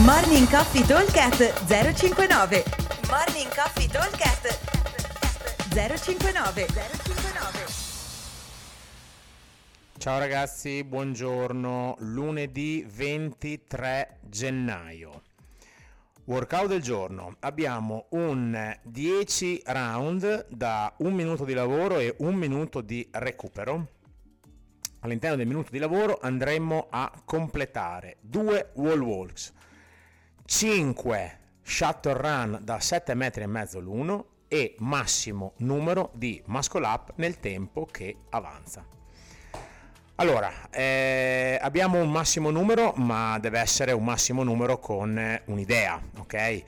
Morning Coffee Talkcast 059 Morning Coffee Talkcast 059 059 Ciao ragazzi, buongiorno. Lunedì 23 gennaio. Workout del giorno. Abbiamo un 10 round da un minuto di lavoro e un minuto di recupero. All'interno del minuto di lavoro andremo a completare due wall walks, 5 shuttle run da 7 metri e mezzo l'uno e massimo numero di muscle up nel tempo che avanza. Allora, eh, abbiamo un massimo numero, ma deve essere un massimo numero con eh, un'idea, ok?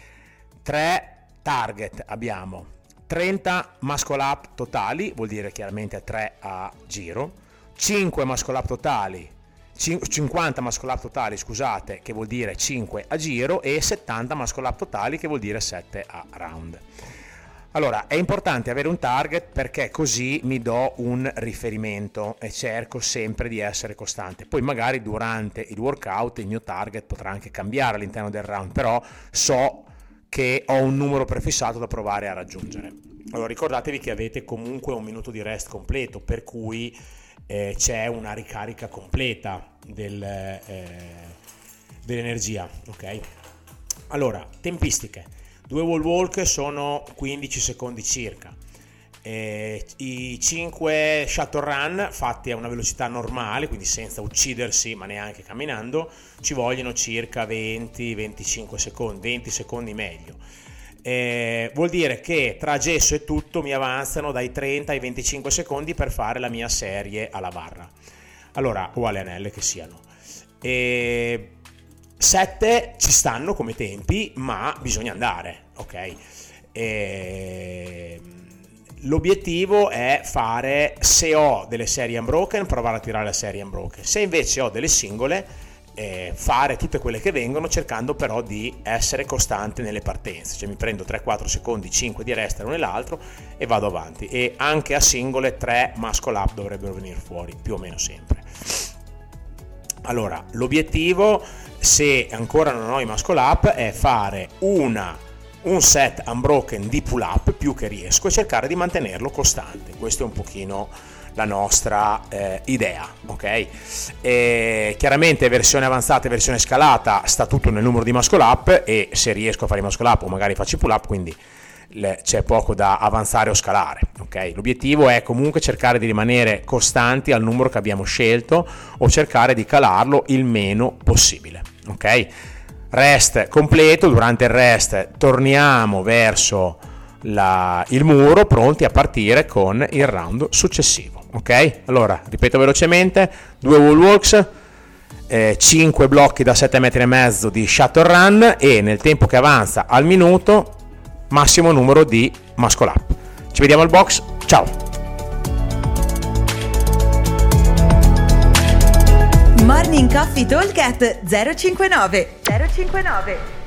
Tre target abbiamo 30 muscle up totali, vuol dire chiaramente 3 a giro, 5 muscle up totali 50 muscle up totali, scusate, che vuol dire 5 a giro e 70 muscle up totali che vuol dire 7 a round. Allora, è importante avere un target perché così mi do un riferimento e cerco sempre di essere costante. Poi magari durante il workout il mio target potrà anche cambiare all'interno del round, però so che ho un numero prefissato da provare a raggiungere. Allora, ricordatevi che avete comunque un minuto di rest completo, per cui eh, c'è una ricarica completa del, eh, dell'energia. Ok? Allora, tempistiche. Due wall walk sono 15 secondi circa. Eh, I 5 shuttle run fatti a una velocità normale, quindi senza uccidersi ma neanche camminando, ci vogliono circa 20-25 secondi, 20 secondi meglio eh, vuol dire che tra gesso e tutto mi avanzano dai 30 ai 25 secondi per fare la mia serie alla barra. Allora, o alle anelle che siano. E 7 ci stanno come tempi, ma bisogna andare, ok? E l'obiettivo è fare, se ho delle serie unbroken, provare a tirare la serie unbroken. Se invece ho delle singole, eh, fare tutte quelle che vengono cercando però di essere costante nelle partenze. Cioè mi prendo 3-4 secondi 5 di resta l'uno e l'altro e vado avanti. E anche a singole 3 muscle up dovrebbero venire fuori più o meno sempre. Allora l'obiettivo se ancora non ho i muscle up è fare una un set unbroken di pull up più che riesco e cercare di mantenerlo costante. Questo è un pochino la nostra eh, idea. Ok? E chiaramente versione avanzata e versione scalata sta tutto nel numero di muscle up e se riesco a fare i muscle up o magari faccio i pull up, quindi c'è poco da avanzare o scalare. Okay? L'obiettivo è comunque cercare di rimanere costanti al numero che abbiamo scelto o cercare di calarlo il meno possibile. Ok? Rest completo, durante il rest torniamo verso la, il muro pronti a partire con il round successivo. Ok? Allora, ripeto velocemente, due wall walks, eh, 5 blocchi da 7 metri e mezzo di shuttle run e nel tempo che avanza al minuto massimo numero di muscle up. Ci vediamo al box, ciao! Morning Coffee Talk 059 059